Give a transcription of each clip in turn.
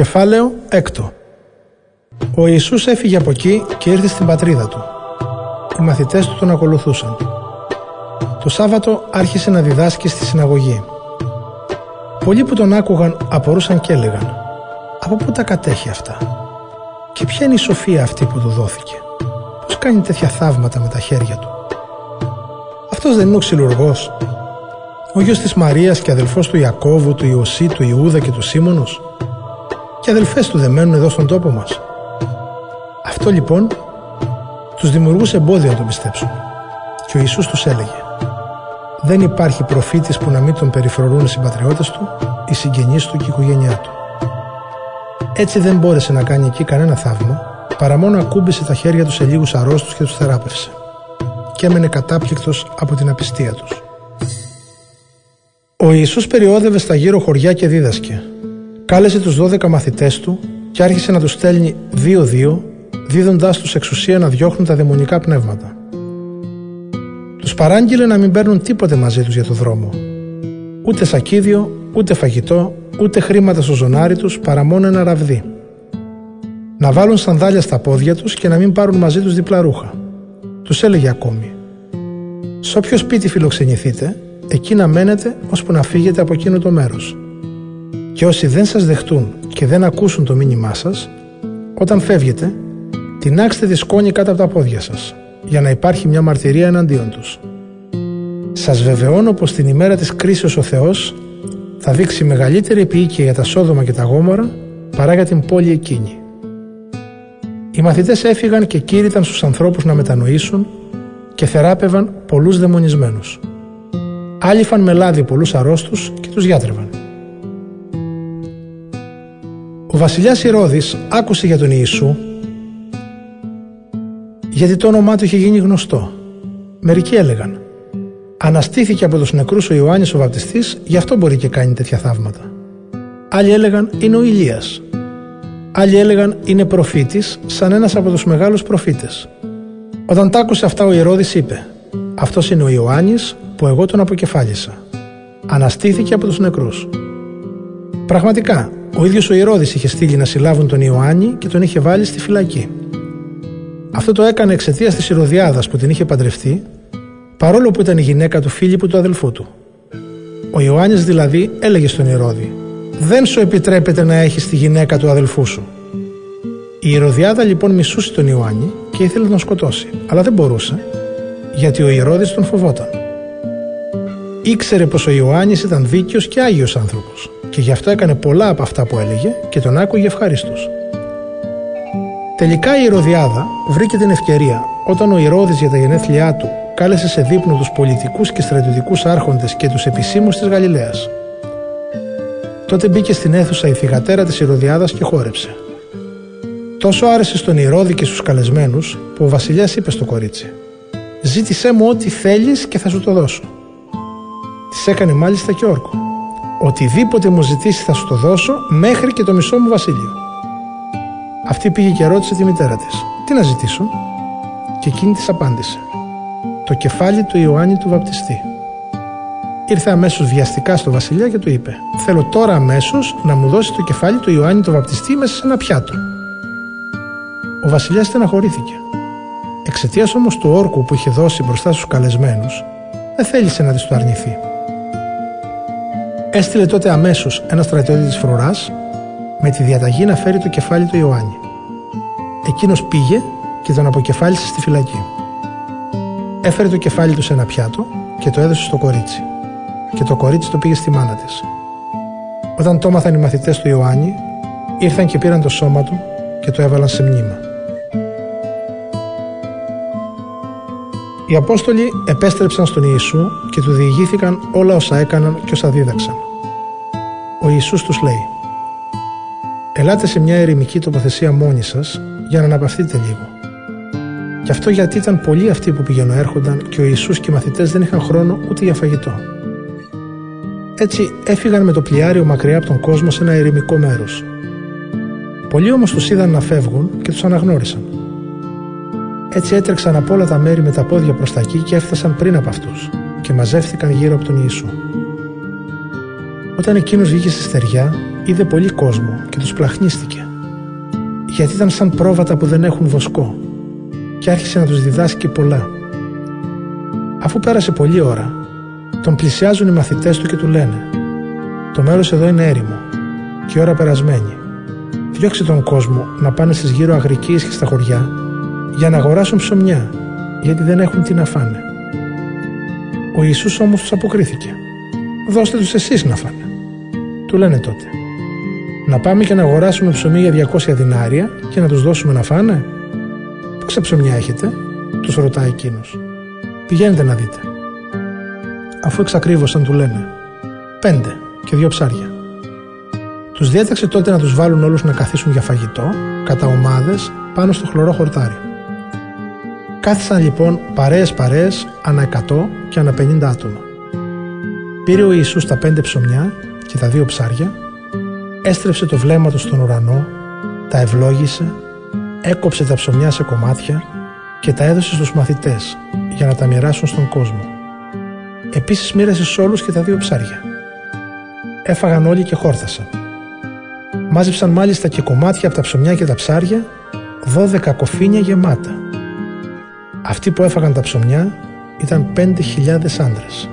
Κεφάλαιο έκτο Ο Ιησούς έφυγε από εκεί και ήρθε στην πατρίδα του. Οι μαθητές του τον ακολουθούσαν. Το Σάββατο άρχισε να διδάσκει στη συναγωγή. Πολλοί που τον άκουγαν απορούσαν και έλεγαν «Από πού τα κατέχει αυτά» και ποια είναι η σοφία αυτή που του δόθηκε; Πώς κάνει τέτοια θαύματα με τα χέρια του; Αυτός δεν είναι ο ξυλουργός. Ο γιος της Μαρίας και αδελφός του Ιακώβου, του Ιωσή, του Ιούδα και του Σίμωνος και αδελφές του δεν μένουν εδώ στον τόπο μας. Αυτό λοιπόν τους δημιουργούσε εμπόδιο να τον πιστέψουν. Και ο Ιησούς τους έλεγε «Δεν υπάρχει προφήτης που να μην τον περιφρονούν οι συμπατριώτες του, οι συγγενείς του και η οικογένειά του». Έτσι δεν μπόρεσε να κάνει εκεί κανένα θαύμα, παρά μόνο ακούμπησε τα χέρια τους σε λίγους αρρώστους και τους θεράπευσε. Και έμενε κατάπληκτος από την απιστία τους. Ο Ιησούς περιόδευε στα γύρω χωριά και δίδασκε Κάλεσε τους 12 μαθητές του και άρχισε να τους στέλνει δύο-δύο, δίδοντάς τους εξουσία να διώχνουν τα δαιμονικά πνεύματα. Τους παράγγειλε να μην παίρνουν τίποτε μαζί τους για το δρόμο. Ούτε σακίδιο, ούτε φαγητό, ούτε χρήματα στο ζωνάρι τους, παρά μόνο ένα ραβδί. Να βάλουν σανδάλια στα πόδια τους και να μην πάρουν μαζί τους διπλά ρούχα. Τους έλεγε ακόμη «Σε όποιο σπίτι φιλοξενηθείτε, εκεί να μένετε ώσπου να φύγετε από εκείνο το μέρος. Και όσοι δεν σας δεχτούν και δεν ακούσουν το μήνυμά σας, όταν φεύγετε, τεινάξτε τη σκόνη κάτω από τα πόδια σας, για να υπάρχει μια μαρτυρία εναντίον τους. Σας βεβαιώνω πως την ημέρα της κρίσεως ο Θεός θα δείξει μεγαλύτερη επίοικια για τα Σόδομα και τα Γόμορα παρά για την πόλη εκείνη. Οι μαθητές έφυγαν και κήρυταν στους ανθρώπους να μετανοήσουν και θεράπευαν πολλούς δαιμονισμένους. Άλυφαν με λάδι πολλούς αρρώστους και τους γιάτρευαν. Βασιλιάς Ηρώδης άκουσε για τον Ιησού γιατί το όνομά του είχε γίνει γνωστό. Μερικοί έλεγαν Αναστήθηκε από τους νεκρούς ο Ιωάννης ο Βαπτιστής γι' αυτό μπορεί και κάνει τέτοια θαύματα. Άλλοι έλεγαν είναι ο Ηλίας. Άλλοι έλεγαν είναι προφήτης σαν ένας από τους μεγάλους προφήτες. Όταν τ' άκουσε αυτά ο Ηρώδης είπε «Αυτός είναι ο Ιωάννης που εγώ τον αποκεφάλισα. Αναστήθηκε από τους νεκρούς». Πραγματικά, ο ίδιος ο Ηρώδης είχε στείλει να συλλάβουν τον Ιωάννη και τον είχε βάλει στη φυλακή. Αυτό το έκανε εξαιτίας της Ηρωδιάδας που την είχε παντρευτεί, παρόλο που ήταν η γυναίκα του Φίλιππου του αδελφού του. Ο Ιωάννης δηλαδή έλεγε στον Ηρώδη «Δεν σου επιτρέπεται να έχεις τη γυναίκα του αδελφού σου». Η Ηρωδιάδα λοιπόν μισούσε τον Ιωάννη και ήθελε να τον σκοτώσει, αλλά δεν μπορούσε, γιατί ο Ηρώδης τον φοβόταν. Ήξερε πως ο Ιωάννης ήταν δίκαιος και άγιος άνθρωπος και γι' αυτό έκανε πολλά από αυτά που έλεγε και τον άκουγε ευχαρίστω. Τελικά η Ηρωδιάδα βρήκε την ευκαιρία όταν ο Ηρώδης για τα γενέθλιά του κάλεσε σε δείπνο τους πολιτικούς και στρατιωτικούς άρχοντες και τους επισήμους της Γαλιλαίας. Τότε μπήκε στην αίθουσα η θυγατέρα της Ηρωδιάδας και χόρεψε. Τόσο άρεσε στον Ηρώδη και στους καλεσμένους που ο βασιλιάς είπε στο κορίτσι «Ζήτησέ μου ό,τι θέλεις και θα σου το δώσω». Της έκανε μάλιστα και όρκο Οτιδήποτε μου ζητήσει θα σου το δώσω μέχρι και το μισό μου βασίλειο. Αυτή πήγε και ρώτησε τη μητέρα της «Τι να ζητήσω» και εκείνη της απάντησε «Το κεφάλι του Ιωάννη του βαπτιστή». Ήρθε αμέσως βιαστικά στο βασιλιά και του είπε «Θέλω τώρα αμέσως να μου δώσει το κεφάλι του Ιωάννη του βαπτιστή μέσα σε ένα πιάτο». Ο βασιλιάς στεναχωρήθηκε. Εξαιτίας όμως του όρκου που είχε δώσει μπροστά στους καλεσμένους δεν θέλησε να της το αρνηθεί. Έστειλε τότε αμέσως ένα στρατιώτη της φρουράς με τη διαταγή να φέρει το κεφάλι του Ιωάννη. Εκείνος πήγε και τον αποκεφάλισε στη φυλακή. Έφερε το κεφάλι του σε ένα πιάτο και το έδωσε στο κορίτσι. Και το κορίτσι το πήγε στη μάνα της. Όταν το έμαθαν οι μαθητές του Ιωάννη, ήρθαν και πήραν το σώμα του και το έβαλαν σε μνήμα. Οι Απόστολοι επέστρεψαν στον Ιησού και του διηγήθηκαν όλα όσα έκαναν και όσα δίδαξαν. Ο Ιησούς τους λέει «Ελάτε σε μια ερημική τοποθεσία μόνοι σας για να αναπαυτείτε λίγο». Και αυτό γιατί ήταν πολλοί αυτοί που πηγαίνουν έρχονταν και ο Ιησούς και οι μαθητές δεν είχαν χρόνο ούτε για φαγητό. Έτσι έφυγαν με το πλοιάριο μακριά από τον κόσμο σε ένα ερημικό μέρος. Πολλοί όμως τους είδαν να φεύγουν και τους αναγνώρισαν. Έτσι έτρεξαν από όλα τα μέρη με τα πόδια προς τα εκεί και έφτασαν πριν από αυτούς και μαζεύτηκαν γύρω από τον Ιησού. Όταν εκείνος βγήκε στη στεριά, είδε πολύ κόσμο και τους πλαχνίστηκε γιατί ήταν σαν πρόβατα που δεν έχουν βοσκό και άρχισε να τους διδάσκει πολλά. Αφού πέρασε πολλή ώρα, τον πλησιάζουν οι μαθητές του και του λένε «Το μέρος εδώ είναι έρημο και η ώρα περασμένη. Διώξε τον κόσμο να πάνε στις γύρω αγρικίες και στα χωριά για να αγοράσουν ψωμιά, γιατί δεν έχουν τι να φάνε». Ο Ιησούς όμως τους αποκρίθηκε «Δώστε τους εσείς να φάνε». Του λένε τότε «Να πάμε και να αγοράσουμε ψωμί για 200 δινάρια και να τους δώσουμε να φάνε» Πόσα ψωμιά έχετε, τους ρωτάει εκείνος. Πηγαίνετε να δείτε. Αφού εξακρίβωσαν, του λένε Πέντε και δύο ψάρια. Τους διέταξε τότε να τους βάλουν όλους να καθίσουν για φαγητό, κατά ομάδες, πάνω στο χλωρό χορτάρι. Κάθισαν λοιπόν παρέες παρέες ανά 100 και ανά 50 άτομα. Πήρε ο Ιησούς τα πέντε ψωμιά και τα δύο ψάρια, έστρεψε το βλέμμα του στον ουρανό, τα ευλόγησε έκοψε τα ψωμιά σε κομμάτια και τα έδωσε στους μαθητές για να τα μοιράσουν στον κόσμο. Επίσης μοίρασε σε όλους και τα δύο ψάρια. Έφαγαν όλοι και χόρθασαν. Μάζεψαν μάλιστα και κομμάτια από τα ψωμιά και τα ψάρια, δώδεκα κοφίνια γεμάτα. Αυτοί που έφαγαν τα ψωμιά ήταν πέντε χιλιάδες άντρες.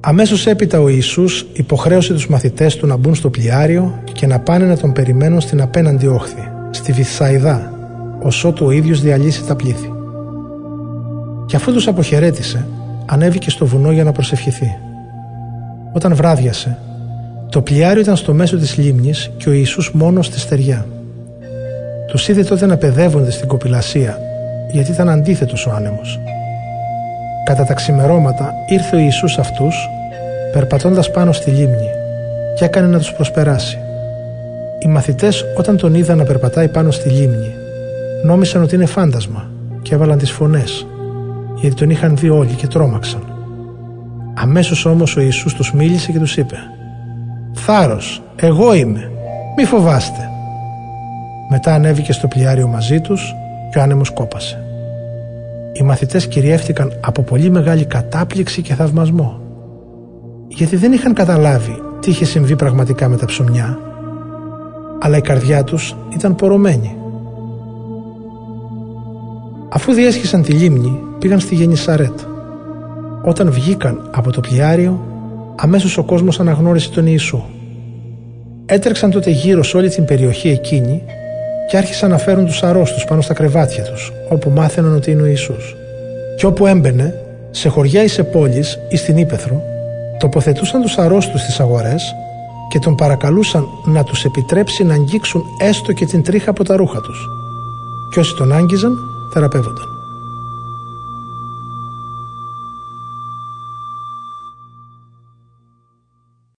Αμέσως έπειτα ο Ιησούς υποχρέωσε τους μαθητές του να μπουν στο πλοιάριο και να πάνε να τον περιμένουν στην απέναντι όχθη, στη Βυθσαϊδά, ώσοτου ο ίδιος διαλύσει τα πλήθη. Και αφού τους αποχαιρέτησε, ανέβηκε στο βουνό για να προσευχηθεί. Όταν βράδιασε, το πλοιάριο ήταν στο μέσο της λίμνης και ο Ιησούς μόνος στη στεριά. Τους είδε τότε να παιδεύονται στην κοπηλασία, γιατί ήταν αντίθετος ο άνεμος. Κατά τα ξημερώματα ήρθε ο Ιησούς αυτούς, περπατώντας πάνω στη λίμνη και έκανε να τους προσπεράσει. Οι μαθητές όταν τον είδαν να περπατάει πάνω στη λίμνη νόμισαν ότι είναι φάντασμα και έβαλαν τις φωνές γιατί τον είχαν δει όλοι και τρόμαξαν. Αμέσως όμως ο Ιησούς τους μίλησε και τους είπε «Θάρρος, εγώ είμαι, μη φοβάστε». Μετά ανέβηκε στο πλοιάριο μαζί τους και ο άνεμος κόπασε οι μαθητές κυριεύτηκαν από πολύ μεγάλη κατάπληξη και θαυμασμό γιατί δεν είχαν καταλάβει τι είχε συμβεί πραγματικά με τα ψωμιά αλλά η καρδιά τους ήταν πορωμένη. Αφού διέσχισαν τη λίμνη πήγαν στη Γενισαρέτ. Όταν βγήκαν από το πλοιάριο αμέσως ο κόσμος αναγνώρισε τον Ιησού. Έτρεξαν τότε γύρω σε όλη την περιοχή εκείνη και άρχισαν να φέρουν τους αρρώστους πάνω στα κρεβάτια τους, όπου μάθαιναν ότι είναι ο Ιησούς. Και όπου έμπαινε, σε χωριά ή σε πόλεις ή στην Ήπεθρο, τοποθετούσαν τους αρρώστους στις αγορές και τον παρακαλούσαν να τους επιτρέψει να αγγίξουν έστω και την τρίχα από τα ρούχα τους. Και όσοι τον άγγιζαν, θεραπεύονταν.